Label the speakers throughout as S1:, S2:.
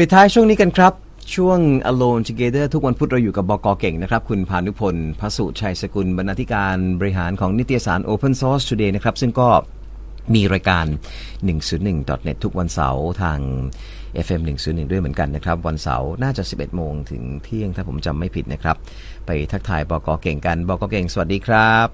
S1: ปิดท้ายช่วงนี้กันครับ ช่วง Alone Together ทุกวันพุธเราอยู่กับบกเก่งนะครับ คุณพานุพลพระสุชัยสกุลบรรณาธิการบริหารของนิตยสาร Open Source Today นะครับ ซึ่งก็มีรายการ 101.net ทุกวันเสาร์ทาง FM 101 ด้วยเหมือนกันนะครับ วันเสาร์น่าจะ 11 โมงถึงเที่ยงถ้าผมจำไม่ผิดนะครับ ไปทักทายบกเก่งกันบกเก่ง สวัสดีครับ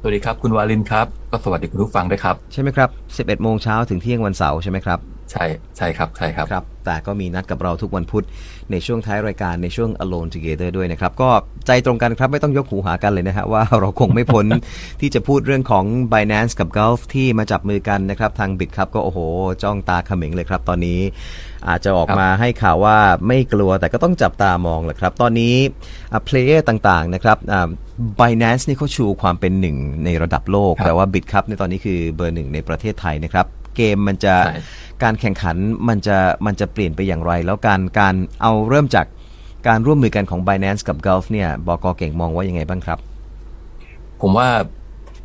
S2: สวัสดีครับคุณวาลินครับ ก็สวัสดีคุณผู้ฟังด้วยครับ
S1: ใช่ไหมครับ 11 โมงเช้าถึงเที่ยงวันเสาร์ใช่ไหมครับ
S2: ใช่ใช่ครับใช่ครับ
S1: ครับ แต่ก็มีนัดกับเราทุกวันพุธในช่วงท้ายรายการในช่วง Alone Together ด้วยนะครับ ก็ใจตรงกันครับไม่ต้องยกหูหากันเลยนะฮะว่าเราคงไม่พ้น ที่จะพูดเรื่องของ Binance กับ Gulf ที่มาจับมือกันนะครับ ทาง Bitkub ก็โอ้โห จ้องตาเขม็งเลยครับ ตอนนี้ อาจจะออกมาให้ข่าวว่าไม่กลัวแต่ก็ต้องจับตามองแหละครับ ตอนนี้ player ต่างๆนะครับอ่า Binance นี่เขาชูความเป็นหนึ่งในระดับโลก
S2: ครับ
S1: แต่ว่าบิดครับในตอนนี้คือเบอร์หนึ่งในประเทศไทยนะครับ เกมมันจะ
S2: ใช่
S1: การแข่งขันมันจะมันจะเปลี่ยนไปอย่างไร แล้วการการเอาเริ่มจากการร่วมมือกันของ Binance กับ Gulf เนี่ยบกเก่งมองว่ายังไงบ้างครับ
S2: ผมว่า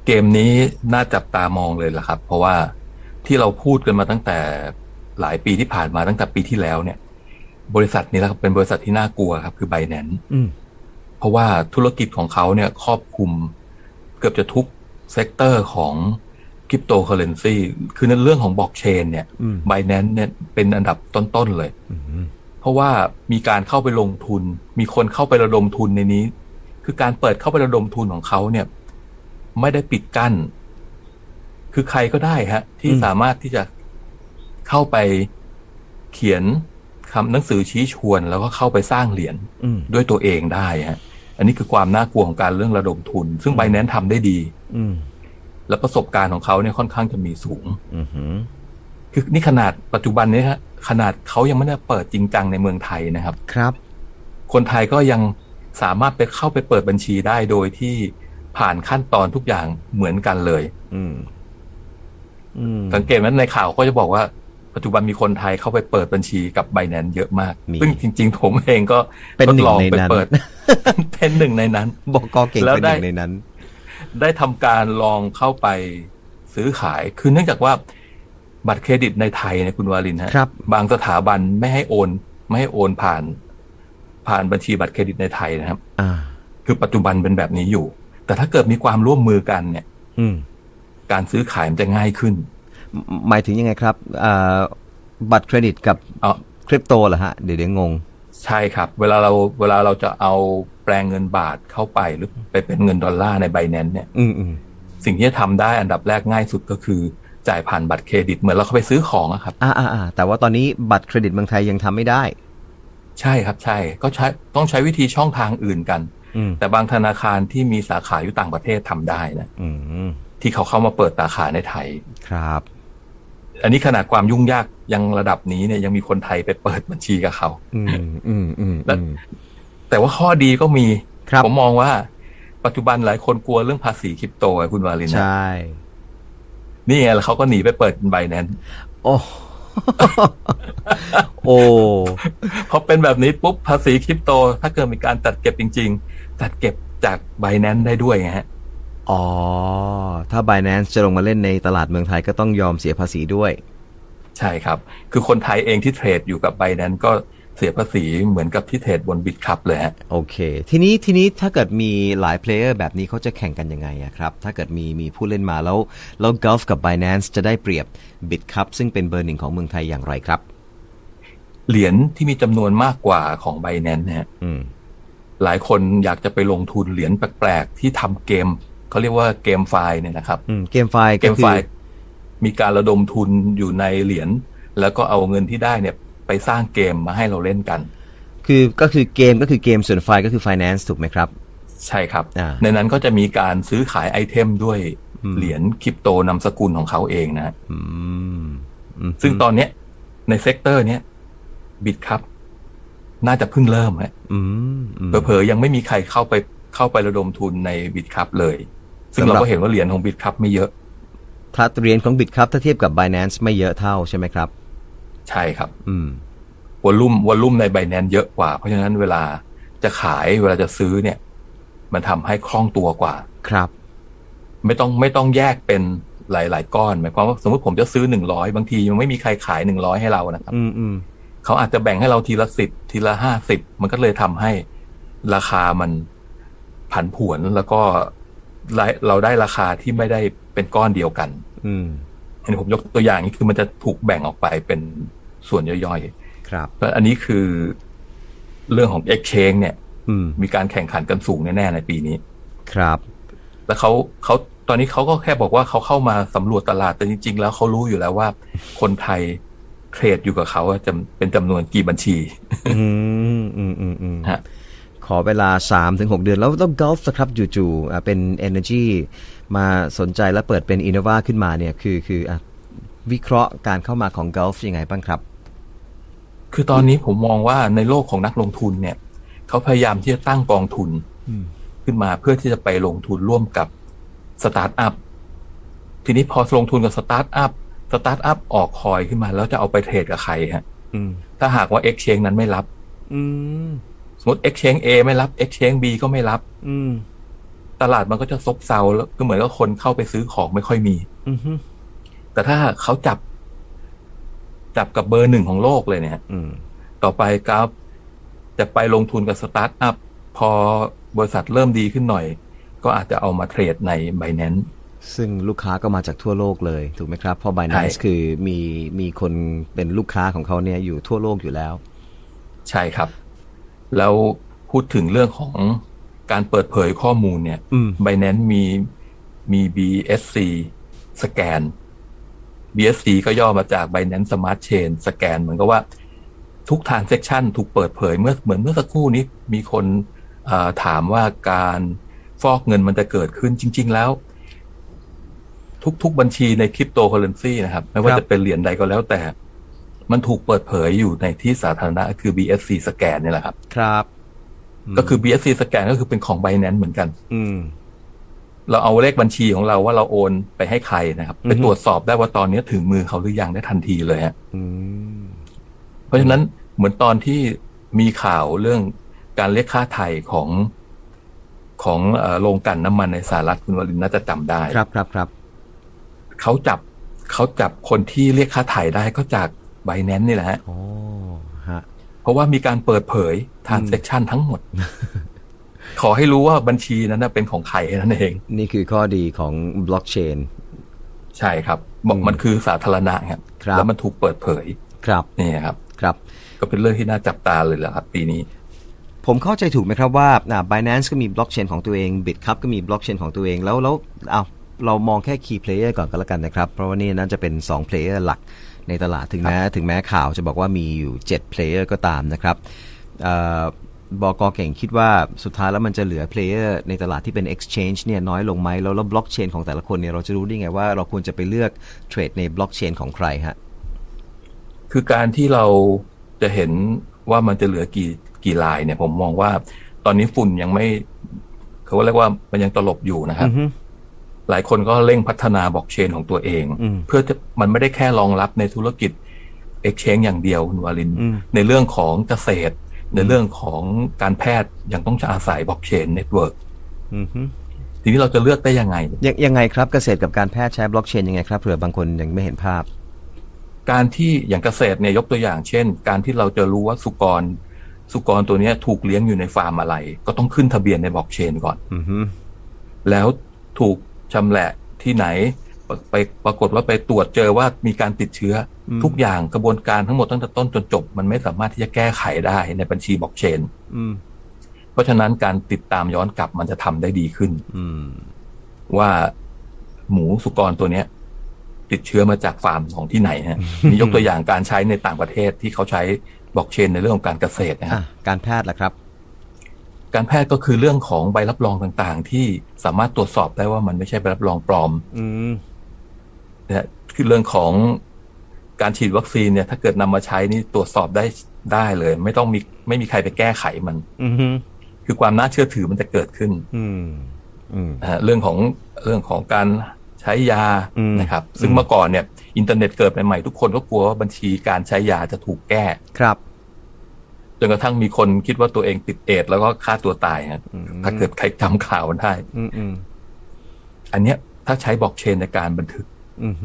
S2: เกมนี้น่าจับตามองเลยล่ะครับ เพราะว่าที่เราพูดกันมาตั้งแต่หลายปีที่ผ่านมาตั้งแต่ปีที่แล้วเนี่ย บริษัทนี้แหละครับเป็นบริษัทที่น่ากลัวครับ คือ Binance
S1: อืม
S2: เพราะว่าธุรกิจของเขาเนี่ยครอบคลุมเกือบจะทุก sector ของ คริปโตเคอร์เรนซีคือในเรื่องของบล็อกเชนเนี่ย
S1: อืม
S2: Binance เนี่ยเป็นอันดับต้นๆเลย
S1: อืม
S2: เพราะว่ามีการเข้าไปลงทุน มีคนเข้าไประดมทุนในนี้ คือการเปิดเข้าไประดมทุนของเขาเนี่ย ไม่ได้ปิดกั้น คือใครก็ได้ฮะ ที่สามารถที่จะเข้าไปเขียนคำหนังสือชี้ชวน แล้วก็เข้าไปสร้างเหรียญ
S1: อืม
S2: ด้วยตัวเองได้ฮะ อันนี้คือความน่ากลัวของการเรื่องระดมทุน ซึ่งไบแนนทำได้ดี
S1: อืม
S2: และประสบการณ์ของเขาเนี่ยค่อนข้างจะมีสูง
S1: อืมอืม
S2: คือนี่ขนาดปัจจุบันนี้ฮะขนาดเขายังไม่ได้เปิดจริงจังในเมืองไทยนะครับ
S1: ครับ
S2: คนไทยก็ยังสามารถไปเข้าไปเปิดบัญชีได้โดยที่ผ่านขั้นตอนทุกอย่างเหมือนกันเลย
S1: อืมอืม
S2: สังเกตไหมในข่าวก็จะบอกว่าปัจจุบันมีคนไทยเข้าไปเปิดบัญชีกับไบแนนเยอะมาก
S1: มี
S2: ซึ่งจริง ๆ ผมเองก็
S1: เป็นหนึ่ง
S2: ทดลอ
S1: ใน
S2: ไป
S1: นั้น
S2: เปิดเป็นหนึ่งในนั้น
S1: บกเก่ง
S2: แล้ว
S1: เป็นห
S2: ได้
S1: นึ่งในนั้น
S2: ได้ทำการลองเข้าไปซื้อขาย คือเนื่องจากว่าบัตรเครดิตในไทยเนี่ยคุณวาลินฮะ
S1: ครับ
S2: บางสถาบันไม่ให้โอน ไม่ให้โอนผ่าน ผ่านบัญชีบัตรเครดิตในไทยนะครับ
S1: อ่า
S2: คือปัจจุบันเป็นแบบนี้อยู่ แต่ถ้าเกิดมีความร่วมมือกันเนี่ย
S1: อืม
S2: การซื้อขายมันจะง่ายขึ้น
S1: หมายถึงยังไงครับอ่าบัตรเครดิตกับ
S2: เอา
S1: คริปโตเหรอฮะ เดี๋ยวเดี๋ยวงง
S2: ใช่ครับ เวลาเราเวลาเราจะเอาแป ลงเงินบาทเข้าไปหรือไปเป็นเงินดอลลาร์ในไบแนนเนี่ย
S1: อืมอืม
S2: สิ่งที่จะทำได้อันดับแรกง่ายสุดก็คือจ่ายผ่านบัตรเครดิตเหมือนเราเข้าไปซื้อของอะครับ
S1: อ่าอ่าอ่าแต่ว่าตอนนี้บัตรเครดิตเมืองไทยยังทำไม่ได้
S2: ใช่ครับใช่ก็ใช้ต้องใช้วิธีช่องทางอื่นกัน
S1: อืม
S2: แต่บางธนาคารที่มีสาขาอยู่ต่างประเทศทำได้นะ
S1: อืม
S2: ที่เขาเข้ามาเปิดสาขาในไทย
S1: ครับ
S2: อันนี้ขนาดความยุ่งยากยังระดับนี้เนี่ยยังมีคนไทยไปเปิดบัญชีกับเขา
S1: อืมอืมอืม
S2: แล้ว
S1: อืม
S2: แต่ว่าข้อดีก็มี
S1: ครับ
S2: ผมมองว่า ปัจจุบันหลายคนกลัวเรื่องภาษีคริปโตอะคุณวาลิน
S1: ใช
S2: นะ่นี่ไงแล้วเขาก็หนีไปเปิดไบแนน
S1: โอ้โอ้
S2: พอเป็นแบบนี้ปุ๊บภาษีคริปโต ถ้าเกิดมีการจัดเก็บจริง ๆ จัดเก็บจาก Binance ได้ด้วยไงฮะ
S1: อ๋อ ถ้า Binance จะลงมาเล่นในตลาดเมืองไทยก็ต้องยอมเสียภาษีด้วย
S2: ใช่ครับ คือคนไทยเองที่เทรดอยู่กับ Binance ก็เสียภาษีเหมือนกับที่เทรดบน Bitkub เลยฮะ
S1: โอเค ทีนี้ทีนี้ถ้าเกิดมีหลาย player แบบนี้เขาจะแข่งกันยังไงอะครับ ถ้าเกิดมีมีผู้เล่นมาแล้ว แล้ว Gulf กับ Binance จะได้เปรียบ Bitcup ซึ่งเป็นเบอร์หนึ่งของเมืองไทยอย่างไรครับ
S2: เหรียญที่มีจำนวนมากกว่าของไบแนนเนี่ย
S1: อืม
S2: หลายคนอยากจะไปลงทุนเหรียญแปลกๆ ที่ทำเกมเขาเรียกว่าเกมไฟล์เนี่ยนะครับ
S1: อืมเกมไฟล์
S2: เก
S1: ก็
S2: ม
S1: คื
S2: ไฟ
S1: อ
S2: ล์มีการระดมทุนอยู่ในเหรียญแล้วก็เอาเงินที่ได้เนี่ย ไปสร้างเกมมาให้เราเล่นกัน
S1: คือก็คือเกมก็คือเกมส่วนไฟล์ก็คือ Finance ถูกไหมครับ
S2: ใช่ครับ
S1: อ่า
S2: ในนั้นก็จะมีการซื้อขาย item ด้วย
S1: อืม
S2: เหรียญคริปโตนามสกุลของเขาเองนะ
S1: อืมอืม
S2: ซึ่งตอนเนี้ยใน sector เนี้ย Bitkub น่าจะเพิ่งเริ่มฮะ
S1: อืมอืม
S2: เผลอๆยังไม่มีใครเข้าไปเข้าไประดมทุนใน Bitkub เลย ซึ่ง
S1: สำหรับ
S2: เราก็เห็นว่าเหรียญของ Bitkub ไม่เยอะ
S1: ถ้าเหรียญของ Bitkub ถ้าเทียบกับ Binance ไม่เยอะเท่าใช่ไหมครับ
S2: ใช่ครับ
S1: อืม
S2: volume volume ใน Binance เยอะกว่า เพราะฉะนั้นเวลาจะขายเวลาจะซื้อเนี่ย มันทำให้คล่องตัวกว่า
S1: ครับ
S2: ไม่ต้องไม่ต้องแยกเป็นหลาย ๆ ก้อนหมายความว่าสมมติผมจะซื้อหนึ่งร้อยบางทียังไม่มีใครขายหนึ่งร้อยให้เรานะครับ
S1: อืมอืม
S2: เขาอาจจะแบ่งให้เราทีละสิบทีละห้าสิบมันก็เลยทำให้ราคามันผันผวนแล้วก็เราได้ราคาที่ไม่ได้เป็นก้อนเดียวกัน
S1: อืม
S2: อันนี้ผมยกตัวอย่างนี้คือมันจะถูกแบ่งออกไปเป็น ส่วนย่อย
S1: ๆ ครับ
S2: แล้วอันนี้คือเรื่องของ exchange เนี่ย
S1: อืม
S2: มีการแข่งขันกันสูงแน่ๆในปีนี้
S1: ครับ
S2: แล้วเขาเขาตอนนี้เขาก็แค่บอกว่าเขาเข้ามาสำรวจตลาดแต่จริง ๆ แล้วเขารู้อยู่แล้วว่า คนไทยเทรดอยู่กับเขาจะเป็นจำนวนกี่บัญชี
S1: อืมอืมอืมอืม
S2: ฮะ
S1: ขอเวลาสามถึงหกเดือน แล้วต้องกอล์ฟสครับจู่ๆเป็น Energy มาสนใจและเปิดเป็น Innova ขึ้นมาเนี่ย คือคืออวิเคราะห์การเข้ามาของ Gulf ยังไงบ้างครับ
S2: คือตอนนี้ผมมองว่าในโลกของนักลงทุนเนี่ยเขาพยายามที่จะตั้งกองทุนขึ้นมาเพื่อที่จะไปลงทุนร่วมกับสตาร์ทอัพทีนี้พอลงทุนกับสตาร์ทอัพสตาร์ทอัพออก coin ขึ้นมา แล้วจะเอาไปเทรดกับใครฮะถ้าหากว่าเอ็กชแนนนั้นไม่รับสมมติ Exchange A ไม่รับ Exchange B ก็ไม่รับ
S1: อื
S2: ตลาดมันก็จะซบเซาแล้วก็เหมือนกับคนเข้าไปซื้อของไม่ค่อยมี
S1: อื
S2: แต่ถ้าเขาจับ จับกับเบอร์หนึ่งของโลกเลยเนี่ยต่อไปกราฟจะไปลงทุนกับสตาร์ทอัพพอบริษัทเริ่มดีขึ้นหน่อย ก็อาจจะเอามาเทรดในไบแนน
S1: ซึ่งลูกค้าก็มาจากทั่วโลกเลยถูกไหมครับ เพราะ Binance คือมีมีคนเป็นลูกค้าของเขาเนี่ยอยู่ทั่วโลกอยู่แล้ว
S2: ใช่ครับ แล้วพูดถึงเรื่องของการเปิดเผยข้อมูลเนี่ยไบแนนมีมี BSC สแกน BSC ก็ย่อมาจาก Binance Smart Chain สแกนเหมือนกับว่าทุกทางเซ c ชันถูกเปิดเผยเมื่อเหมือนเมื่อสักครู่นี้มีคนถามว่าการฟอกเงินมันจะเกิดขึ้นจริง ๆ แล้ว ทุก ๆ บัญชีในคริปโตเคอเรนซีนะครับ ไม่ว่าจะเป็นเหรียญใดก็แล้วแต่ มันถูกเปิดเผยอยู่ในที่สาธารณะคือ BSC สแกนนี่แหละครับ
S1: ครับ
S2: ก็คือ BSC สแกนก็คือเป็นของ b บ n a n c e เหมือนกัน
S1: อืม
S2: เราเอาเลขบัญชีของเราว่าเราโอนไปให้ใครนะครับไปตรวจสอบได้ว่าตอนนี้ถึงมือเขาหรือยังได้ทันทีเลยฮะเพราะฉะนั้นเหมือนตอนที่มีข่าวเรื่องการเรียกค่าไทยของของโรงกันน้ำมันในสหรัฐคุณวรินน่าจะจำได้
S1: ครับครับครับ
S2: เขาจับเขาจับคนที่เรียกค่าไถ่ได้ก็จาก Binance นี่แหละฮะ
S1: ฮะ
S2: เพราะว่ามีการเปิดเผย transaction ทั้งหมด ขอให้รู้ว่าบัญชีนั้นเป็นของใครนั่นเอง
S1: นี่คือข้อดีของบล็อกเชน
S2: ใช่ครับบอกมันคือสาธารณะครับแล้วมันถูกเปิดเผย
S1: ครับ
S2: นี่ครับ
S1: ครับ
S2: ก็เป็นเรื่องที่น่าจับตาเลยแหละครับ ปีนี้
S1: ผมเข้าใจถูกไหมครับว่าอ่า Binance ก็มีบล็อกเชนของตัวเอง Bitcup ก็มีบล็อกเชนของตัวเองแล้วแล้วเอาเรามองแค่ Key Player ก่อนก็แล้วกันนะครับ เพราะว่านี่นั่นจะเป็น 2 Player หลักในตลาดถึงแม้ถึงแม้ข่าวจะบอกว่ามีอยู่ 7 player ก็ตามนะครับ บอกอเก่งคิดว่าสุดท้ายแล้วมันจะเหลือ player ในตลาดที่เป็น exchange เนี่ยน้อยลงไหมแล้วแล้วบล็อกเชนของแต่ละคนเนี่ยเราจะรู้ได้ไงว่าเราควรจะไปเลือกเทรดในบล็อกเชนของใครฮะ
S2: คือการที่เราจะเห็นว่ามันจะเหลือกี่กี่รายเนี่ยผมมองว่า ตอนนี้ฝุ่นยังไม่เขาเรียกว่ามันยังตลบอยู่นะครับหลายคนก็เร่งพัฒนาบล็อกเชนของตัวเอง เพื่อจะมันไม่ได้แค่รองรับในธุรกิจเอ็กชแนนอย่างเดียวคุณวาริน ในเรื่องของเกษตร ในเรื่องของการแพทย์ยังต้องจะอาศัย blockchain network ทีนี้เราจะเลือกได้ยังไง
S1: ยังยังไงครับเกษตรกับการแพทย์ใช้บล็อกเชนยังไงครับเผื่อบางคนยังไม่เห็นภาพ
S2: การที่อย่างเกษตรเนี่ยยกตัวอย่าง เช่น การที่เราจะรู้ว่าสุกร สุกรตัวนี้ถูกเลี้ยงอยู่ในฟาร์มอะไร ก็ต้องขึ้นทะเบียนในบล็อกเชนก่อนแล้วถูกชำแหละที่ไหน ไปปรากฏว่าไปตรวจเจอว่ามีการติดเชื้อ ทุกอย่างกระบวนการทั้งหมดตั้งแต่ต้นจนจบ มันไม่สามารถที่จะแก้ไขได้ในบัญชีบล็อกเชนเพราะฉะนั้นการติดตามย้อนกลับมันจะทำได้ดีขึ้นว่าหมูสุกรตัวเนี้ย ติดเชื้อมาจากฟาร์มของที่ไหนฮะนี่ยกตัวอย่างการใช้ในต่างประเทศที่เขาใช้บล็อกเชนในเรื่องของการเกษตรนะครั
S1: บการแพทย์ล่ะครับ
S2: การแพทย์ก็คือเรื่องของใบรับรองต่างๆ ที่สามารถตรวจสอบได้ว่ามันไม่ใช่ใบรับรองปลอม นะคือเรื่องของการฉีดวัคซีนเนี่ย ถ้าเกิดนำมาใช้นี่ตรวจสอบได้ได้เลย ไม่ต้องมีไม่มีใครไปแก้ไขมัน
S1: อื
S2: คือความน่าเชื่อถือมันจะเกิดขึ้น
S1: อื
S2: เรื่องของเรื่องของการใช้ยานะครับ ซึ่งเมื่อก่อนเนี่ย อินเทอร์เน็ตเกิดใหม่ๆทุกคนก็กลัวว่าบัญชีการใช้ยาจะถูกแก้
S1: ครับ
S2: จนกระทั่งมีคนคิดว่าตัวเองติดเอดแล้วก็ฆ่าตัวตายฮะถ้าเกิดใครจำข่าวได้อันเนี้ยถ้าใช้บล็อกเชนในการบันทึก
S1: อือหือ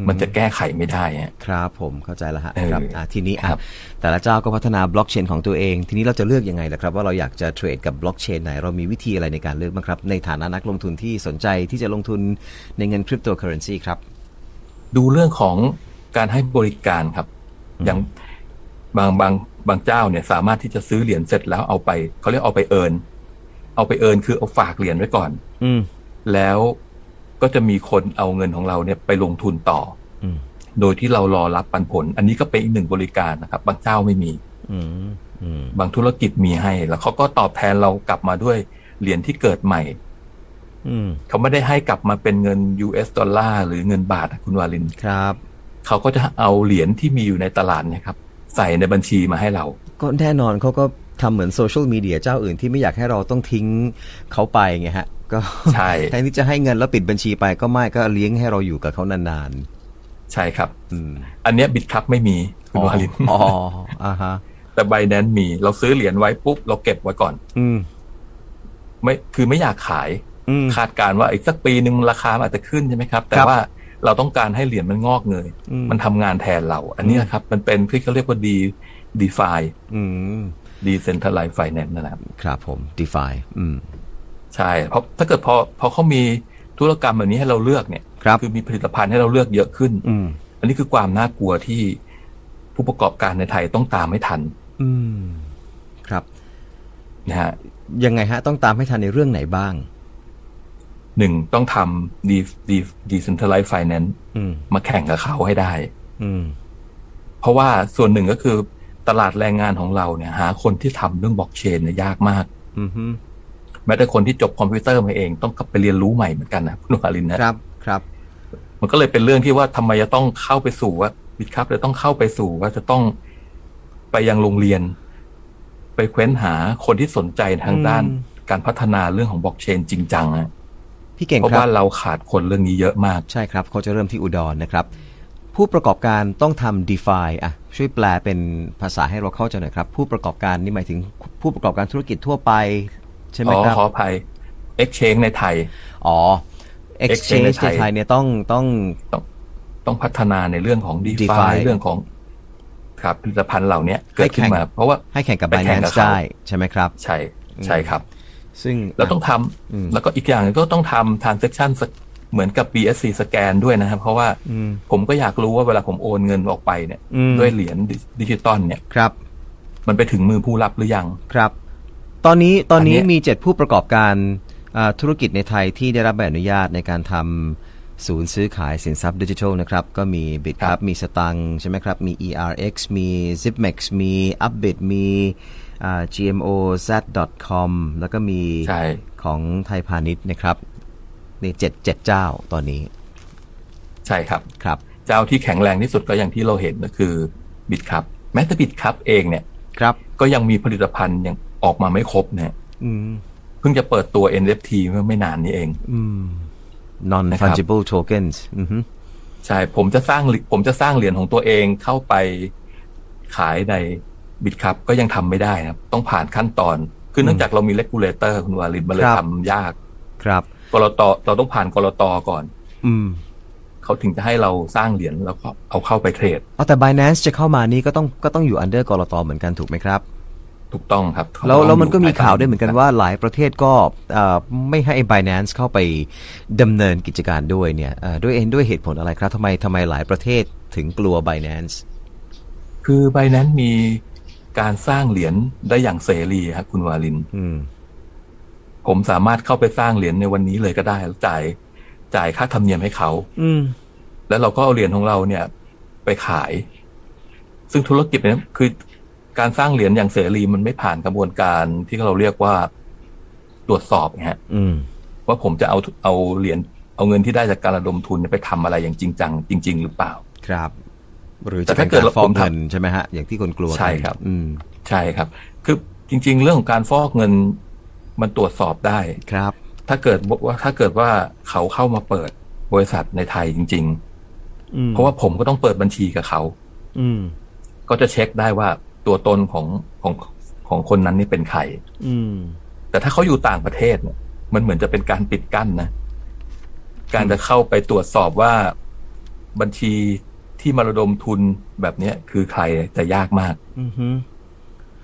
S2: มันจะแก้ไขไม่ได้ฮะ
S1: ครับผมเข้าใจแล้วฮะ
S2: เออ
S1: ครับอะทีนี้อะ
S2: ครับ
S1: แต่ละเจ้าก็พัฒนาบล็อกเชนของตัวเอง ทีนี้เราจะเลือกยังไงล่ะครับ ว่าเราอยากจะเทรดกับบล็อกเชนไหน เรามีวิธีอะไรในการเลือกบ้างครับ ในฐานะนักลงทุนที่สนใจที่จะลงทุนในเงินคริปโตเคอเรนซีครับ
S2: ดูเรื่องของการให้บริการครับ อย่างบางบางบางเจ้าเนี่ยสามารถที่จะซื้อเหรียญเสร็จแล้วเอาไปเขาเรียกเอาไปเอินเอาไปเอินคือเอาฝากเหรียญไว้ก่อน
S1: อืม
S2: แล้ว ก็จะมีคนเอาเงินของเราเนี่ยไปลงทุนต่อ
S1: อืม
S2: โดยที่เรารอรับปันผล อันนี้ก็เป็นอีกหนึ่งบริการนะครับ บางเจ้าไม่มี
S1: อืมอืม
S2: บางธุรกิจมีให้ แล้วเขาก็ตอบแทนเรากลับมาด้วยเหรียญที่เกิดใหม่
S1: อืม
S2: เขาไม่ได้ให้กลับมาเป็นเงิน US ดอลลาร์หรือเงินบาทอะคุณวาลิน
S1: ครับ
S2: เขาก็จะเอาเหรียญที่มีอยู่ในตลาดเนี่ยครับ ใส่ในบัญชีมาให้เรา
S1: ก็แน่นอนเขาก็ ทำเหมือนโซเชียลมีเดียเจ้าอื่นที่ไม่อยากให้เราต้องทิ้งเขาไปไงฮะ ก็
S2: ใช่
S1: แทนที่จะให้เงินแล้วปิดบัญชีไปก็ไม่ก็เลี้ยงให้เราอยู่กับเขานาน
S2: ใช่ครับ
S1: ๆอืม
S2: อันเนี้ยบิตคัพไม่มีคุณวาลิน
S1: อ๋ออ่าฮะ
S2: แต่ไบแนนมีเราซื้อเหรียญไว้ปุ๊บเราเก็บไว้ก่อน
S1: อืม
S2: ไม่คือไม่อยากขาย
S1: อืม
S2: คาดการณ์ว่าอีกสักปีหนึ่งราคามันอาจจะขึ้นใช่ไหมครับ แต่
S1: ครับ
S2: ว่าเราต้องการให้เหรียญมันงอกเงย
S1: อืม
S2: มันทำงานแทนเรา อันนี้นะครับ มันเป็นที่เขาเรียกว่าดีดีฟาย
S1: อืม
S2: decentralized finance นะครับ
S1: ครับผม DeFi อืม
S2: ใช่เพราะถ้าเกิดพอพอเขามีธุรกรรมแบบนี้ให้เราเลือกเนี่ย
S1: ครับ
S2: อมีผลิตภัณฑ์ให้เราเลือกเยอะขึ้น
S1: อืม
S2: อันนี้คือความน่ากลัวที่ผู้ประกอบการในไทยต้องตามให้ทัน
S1: อืม ครับ
S2: นะฮะ
S1: ยังไงฮะ ต้องตามให้ทันในเรื่องไหนบ้าง
S2: หนึ่งต้องทำ de de decentralized finance
S1: อืม
S2: มาแข่งกับเขาให้ได้
S1: อืม
S2: เพราะว่าส่วนหนึ่งก็คือ ตลาดแรงงานของเราเนี่ย หาคนที่ทำเรื่องบล็อกเชนเนี่ยยากมาก
S1: อืมฮึ
S2: แม้แต่คนที่จบคอมพิวเตอร์มาเองต้องกลับไปเรียนรู้ใหม่เหมือนกันนะคุณวาลินนะครับ
S1: ครับ
S2: มันก็เลยเป็นเรื่องที่ว่าทำไมจะต้องเข้าไปสู่ว่า Bitkub จะต้องเข้าไปสู่ว่าจะต้องไปยังโรงเรียน ไปเค้นหาคนที่สนใจทางด้าน
S1: อืม
S2: การพัฒนาเรื่องของบล็อกเชนจริงจังอะ
S1: พี่เก่ง
S2: เพราะ
S1: ครับ
S2: ว่าเราขาดคนเรื่องนี้เยอะมาก
S1: ใช่ครับ เขาจะเริ่มที่อุดรนะครับ ผู้ประกอบการต้องทำ DeFi อะช่วยแปลเป็นภาษาให้เราเข้าใจหน่อยครับ ผู้ประกอบการนี่หมายถึงผู้ประกอบการธุรกิจทั่วไป ใช่ไหม
S2: ขอ
S1: ครับ
S2: ขออภัย Exchange ในไทย
S1: อ๋อ
S2: Exchange
S1: Exchange
S2: ใน
S1: ใน
S2: ไทย
S1: ไทยเนี่ยต้องต้อง
S2: ต้องต้องพัฒนาในเรื่องของ
S1: DeFi
S2: DeFi เรื่องของครับผลิตภัณฑ์เหล่านี้เกิดขึ้นมา เพราะว่า
S1: ให้แข่งกับ
S2: ไปแข่งกับ
S1: Binance
S2: เขา
S1: ได้ใช่ไหมครับ
S2: ใช่ใช่ครับ
S1: ซึ่ง
S2: แล้วต้องทำ
S1: อืม
S2: แล้วก็อีกอย่างหนึ่งก็ต้องทำ transaction ส เหมือนกับ BSC สแกนด้วยนะครับ เพราะว่า
S1: อืม
S2: ผมก็อยากรู้ว่าเวลาผมโอนเงินออกไปเนี่ย
S1: อืม
S2: ด้วยเหรียญดิดิจิตอลเนี่ย
S1: ครับ
S2: มันไปถึงมือผู้รับหรือยัง
S1: ครับ ตอนนี้ตอนนี้
S2: อันเนี้ย
S1: มีเจ็ดผู้ประกอบการอ่าธุรกิจในไทยที่ได้รับใบอนุญาตในการทำศูนย์ซื้อขายสินทรัพย์ดิจิทัลนะครับ ก็มี b i t ครับมีสตังใช่ไหมครับ มี ERX มี Zipmex มี Upbit มีอ่า GMOZ.com แล้วก็มี
S2: ใช่
S1: ของไทยพาณิชย์นะครับ นี่เจ็ดเจ็ดเจ้าตอนนี้
S2: ใช่ครับ
S1: ครับ
S2: เจ้าที่แข็งแรงที่สุดก็อย่างที่เราเห็นก็คือ Bitkub แม้แต่ Bitkub เองเนี่ย
S1: ครับ
S2: ก็ยังมีผลิตภัณฑ์ยังออกมาไม่ครบนะฮะ
S1: อืม
S2: เพิ่งจะเปิดตัว NFT เมื่อไม่นานนี้เอง
S1: อืม non
S2: นะครับ
S1: fungible tokens อือฮึ
S2: ใช่ ผมจะสร้างผมจะสร้างเหรียญของตัวเองเข้าไปขายใน Bitkub ก็ยังทำไม่ได้นะครับ ต้องผ่านขั้นตอน คือเนื่องจากเรามี regulator คุณวาลินมันเลยทำยาก
S1: ครับ
S2: ก.ล.ต. เราต้องผ่าน ก.ล.ต. ก่อน
S1: อืม
S2: เขาถึงจะให้เราสร้างเหรียญแล้วก็เอาเข้าไปเทรด
S1: เอาแต่ Binance จะเข้ามานี่ก็ต้องก็ต้องอยู่ under ก.ล.ต. เหมือนกันถูกไหมครับ
S2: ถูกต้องครับ
S1: แล้วแล้วมันก็มีข่าวด้วยเหมือนกันว่าหลายประเทศก็เอ่อไม่ให้ Binance เข้าไปดำเนินกิจการด้วยเนี่ยเอ่อด้วยเองด้วยเหตุผลอะไรครับทำไมทำไมหลายประเทศถึงกลัว Binance
S2: คือไบนั้นมีการสร้างเหรียญได้อย่างเสรีครับคุณวาลิน
S1: อืม
S2: ผมสามารถเข้าไปสร้างเหรียญในวันนี้เลยก็ได้แล้วจ่ายจ่ายค่าธรรมเนียมให้เขา
S1: อืม
S2: แล้วเราก็เอาเหรียญของเราเนี่ย ไปขาย ซึ่งธุรกิจเนี่ยคือการสร้างเหรียญอย่างเสรีมันไม่ผ่านกระบวนการที่เราเรียกว่าตรวจสอบนะฮะ
S1: อืม
S2: ว่าผมจะเอาเอาเหรียญเอาเงินที่ได้จากการระดมทุนเนี่ยไปทำอะไรอย่างจริงจังจริง ๆ หรือเปล่า
S1: ครับ หรือ
S2: แต่
S1: จะเป็
S2: ถ้านเกิด
S1: การฟอก
S2: ผมทำ
S1: เงินใช่ไหมฮะอย่างที่คนกลัวกัน
S2: ใช่ครับ
S1: อืม
S2: ใช่ครับ คือจริง ๆ เรื่องของการฟอกเงิน มันตรวจสอบได้
S1: ครับ
S2: ถ้าเกิดว่าถ้าเกิดว่าเขาเข้ามาเปิดบริษัทในไทยจริง
S1: อืม
S2: ๆเพราะว่าผมก็ต้องเปิดบัญชีกับเขา
S1: อืม
S2: ก็จะเช็คได้ว่าตัวตนของของของคนนั้นนี่เป็นใคร
S1: อืม
S2: แต่ถ้าเขาอยู่ต่างประเทศเนี่ยมันเหมือนจะเป็นการปิดกั้นนะการจะเข้าไปตรวจสอบว่าบัญชีที่มาระดมทุนแบบเนี้ยคือใครจะยากมาก
S1: อือฮึ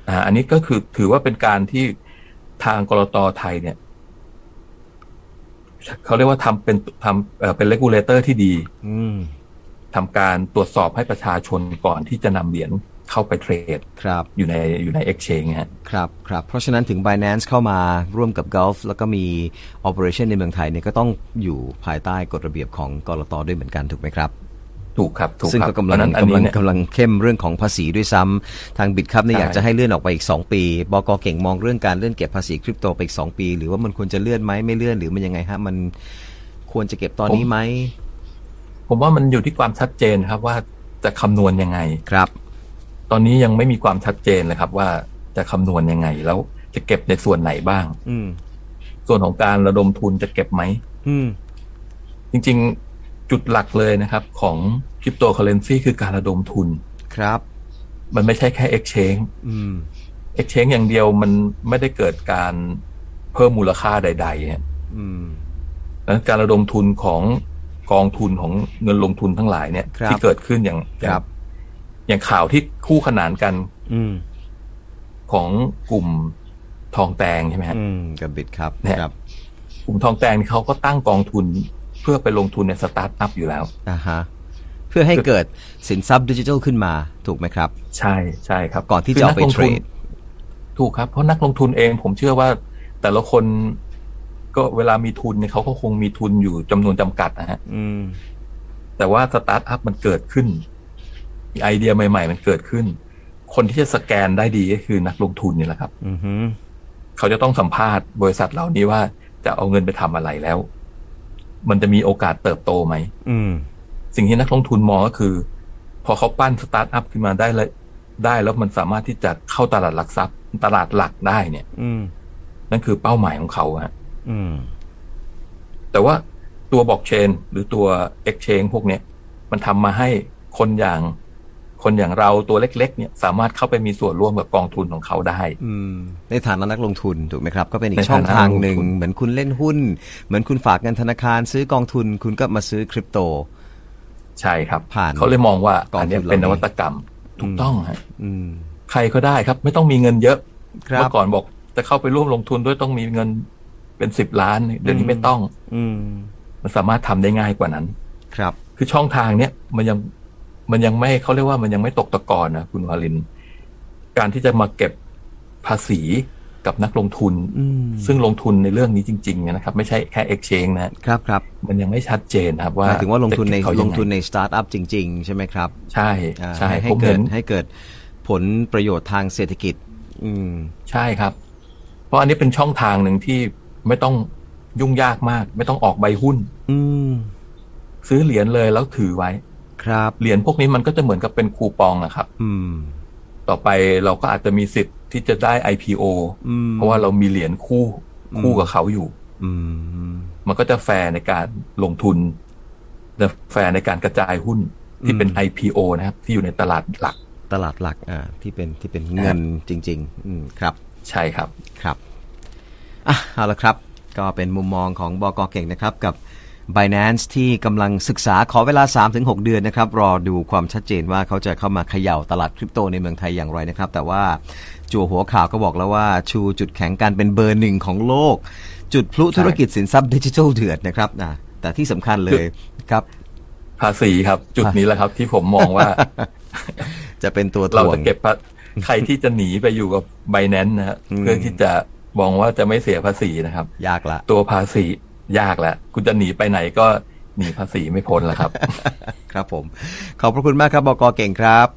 S2: อ่าอันนี้ก็คือถือว่าเป็นการที่ ทางกรตไทยเนี่ยเขาเรียกว่าทำเป็นทำเอ่อเป็นเลกูลเลเตอร์ที่ดี
S1: อืม
S2: ทำการตรวจสอบให้ประชาชนก่อนที่จะนำเหรียญเข้าไปเทรด
S1: ครับ
S2: อยู่ในอยู่ใน exchange ฮะ
S1: ครับครับเพราะฉะนั้นถึง Binance เข้ามาร่วมกับ Gulf แล้วก็มี operation ในเมืองไทยเนี่ยก็ต้องอยู่ภายใต้กฎระเบียบของกรตด้วยเหมือนกันถูกไหมครับ
S2: ถูกครับถูก
S1: ซึ่ง
S2: ครับ
S1: ก็กำลัง
S2: เพราะฉะนั้นอัน
S1: กำ
S2: นี้
S1: ลัง
S2: เนี่ย
S1: กำลังเข้มเรื่องของภาษีด้วยซ้ำทางบิดครับเนี่ย
S2: ใช่
S1: อยากจะให้เลื่อนออกไปอีก 2 ปีบกเก่งมองเรื่องการเลื่อนเก็บภาษีคริปโตไปอีก 2 ปี หรือว่ามันควรจะเลื่อนไหมไม่เลื่อนหรือมันยังไงฮะมันควรจะเก็บตอนนี้ไหม
S2: ผมว่ามันอยู่ที่ความชัดเจนครับว่าจะคำนวณยังไง
S1: ครับ
S2: ตอนนี้ยังไม่มีความชัดเจนเลยครับ ว่าจะคำนวณยังไง แล้วจะเก็บในส่วนไหนบ้าง
S1: อืม
S2: ส่วนของการระดมทุนจะเก็บไหม
S1: อืม
S2: จริง ๆ จุดหลักเลยนะครับของคริปโตเคอเรนซีคือการระดมทุน
S1: ครับ
S2: มันไม่ใช่แค่ Exchange
S1: อืม
S2: Exchange อย่างเดียวมันไม่ได้เกิดการเพิ่มมูลค่าใด ๆ เนี่ย
S1: อืม
S2: แล้วการระดมทุนของกองทุนของเงินลงทุนทั้งหลายเนี่ย
S1: ครับ
S2: ที่เกิดขึ้นอย่าง
S1: ครับ
S2: อย่างข่าวที่คู่ขนานกัน
S1: อืม
S2: ของกลุ่มทองแตงใช่ไหมฮะ
S1: อืมกับ Bitkub
S2: เนี่ย
S1: ครับ
S2: กลุ่มทองแตงนี่เขาก็ตั้งกองทุน เพื่อไปลงทุนในสตาร์ทอัพอยู่แล้ว
S1: อ่าฮะเพื่อให้เกิดสินทรัพย์ดิจิทัลขึ้นมาถูกไหมครับ
S2: ใช่ใช่ครับ
S1: ก่อนที่จะเอาไป
S2: คืนักลง
S1: เทร
S2: ทุน
S1: ด
S2: ถูกครับ เพราะนักลงทุนเองผมเชื่อว่าแต่ละคนก็เวลามีทุนเนี่ยเขาก็คงมีทุนอยู่จำนวนจำกัดนะฮะ
S1: อืม
S2: แต่ว่าสตาร์ทอัพมันเกิดขึ้นมีไอเดียใหม่ ๆ มันเกิดขึ้น คนที่จะสแกนได้ดีก็คือนักลงทุนนี่แหละครับ
S1: อือฮึ
S2: เขาจะต้องสัมภาษณ์บริษัทเหล่านี้ว่าจะเอาเงินไปทำอะไรแล้ว มันจะมีโอกาสเติบโตไหม
S1: อืม
S2: สิ่งที่นักลงทุนมองก็คือ พอเขาปั้นสตาร์ทอัพขึ้นมาได้แล้วได้แล้วมันสามารถที่จะเข้าตลาดหลักทรัพย์ ตลาดหลักได้เนี่ย
S1: อืม
S2: นั่นคือเป้าหมายของเขาฮะ
S1: อืม
S2: แต่ว่าตัวบล็อกเชน หรือตัว Exchange พวกเนี้ยมันทำมาให้คนอย่าง คนอย่างเราตัวเล็ก ๆ เนี่ยสามารถเข้าไปมีส่วนร่วมกับกองทุนของเขาได้
S1: อืมในฐานะนักลงทุนถูกไหมครับ ก็เป็นอี
S2: ใน
S1: กช่อง
S2: ฐานะ
S1: ทางหนึ่ง
S2: นักลงทุน
S1: เหมือนคุณเล่นหุ้น เหมือนคุณฝากเงินธนาคาร ซื้อกองทุนคุณก็มาซื้อคริปโต
S2: ใช่ครับ
S1: ผ่าน
S2: เขาเลยมองว่า
S1: กองทุน
S2: อันเนี้ยเป็น
S1: เห
S2: น
S1: ล่านี้
S2: วัตกรรมถูกต้องฮะ
S1: อืม
S2: ใครก็ได้ครับ ไม่ต้องมีเงินเยอะ
S1: ครับ
S2: เมื่อก่อนบอกจะเข้าไปร่วมลงทุนด้วยต้องมีเงินเป็นสิบล้านเดี๋ยวนี้ไม่ต้อง
S1: อืม
S2: มันสามารถทำได้ง่ายกว่านั้น
S1: ครับ
S2: คือช่องทางเนี้ยมันยัง มันยังไม่เขาเรียกว่ามันยังไม่ตกตะกอนนะคุณวาลิน การที่จะมาเก็บภาษีกับนักลงทุน
S1: อืม
S2: ซึ่งลงทุนในเรื่องนี้จริงๆนะครับ ไม่ใช่แค่ exchange นะ
S1: ครับครับ
S2: มันยังไม่ชัดเจนนะครับว่า
S1: หมายถึงว่าลงทุนใน
S2: จะเก็บเขา
S1: ล
S2: ยัง
S1: ง
S2: ไง
S1: ทุนในสตาร์ทอัพจริง ๆ ใช่ไหมครับ
S2: ใช่
S1: อ่า
S2: ใช่
S1: ให้ให้
S2: ผม
S1: เกิ
S2: เห็
S1: ด
S2: น
S1: ให้เกิดผลประโยชน์ทางเศรษฐกิจ อืม
S2: ใช่ครับ เพราะอันนี้เป็นช่องทางหนึ่งที่ไม่ต้องยุ่งยากมาก ไม่ต้องออกใบหุ้น
S1: อืม
S2: ซื้อเหรียญเลยแล้วถือไว้
S1: ครับ
S2: เหรียญพวกนี้มันก็จะเหมือนกับเป็นคูปองนะครับ
S1: อืม
S2: ต่อไปเราก็อาจจะมีสิทธิ์ที่จะได้ IPO
S1: อืม
S2: เพราะว่าเรามีเหรียญคู่คู่กับเขาอยู่
S1: อืม
S2: มันก็จะแฟร์ในการลงทุนจะแฟร์ในการกระจายหุ้นที่เป็น IPO นะครับ ที่อยู่ในตลาดหลัก
S1: ตลาดหลัก อ่า ที่เป็นที่เป็นเงินจริง ๆ อืมครับ
S2: ใช่ครับ
S1: ครับอะเอาละครับ ก็เป็นมุมมองของบกเก่งนะครับ กับ Binance ที่กำลังศึกษาขอเวลา 3-6 เดือนนะครับ รอดูความชัดเจนว่าเขาจะเข้ามาเขย่าตลาดคริปโตในเมืองไทยอย่างไรนะครับ แต่ว่าจั่วหัวข่าวก็บอกแล้วว่า ชูจุดแข็งการเป็นเบอร์หนึ่งของโลก จุดพลุธุรกิจสินทรัพย์ดิจิทัลเดือดนะครับอะแต่ที่สำคัญเลยครับ
S2: ภาษีครับ จุดนี้แหละครับที่ผมมองว่า
S1: จะเป็นตัว
S2: เรา
S1: ถ่ว
S2: จะ
S1: ง
S2: เก็บภาใครที่จะหนีไปอยู่กับไบแนนนะฮะ
S1: อืม
S2: เพื่อที่จะมองว่าจะไม่เสียภาษีนะครับ
S1: ยากละ
S2: ตัวภาษี ยากแหละคุณจะหนีไปไหนก็หนีภาษีไม่พ้นแล้วครับ
S1: ครับผม ขอบพระคุณมากครับบกเก่งครับ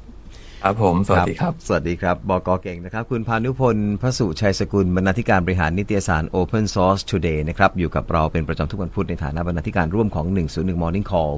S2: ครับผม สวัสดีครับ
S1: สวัสดีครับบกเก่งนะครับ คุณพานุพลพระสุชัยสกุลบรรณาธิการบริหารนิตยสาร Open Source Today นะครับ อยู่กับเราเป็นประจำทุกวันพุธในฐานะบรรณาธิการร่วมของ 101 Morning Call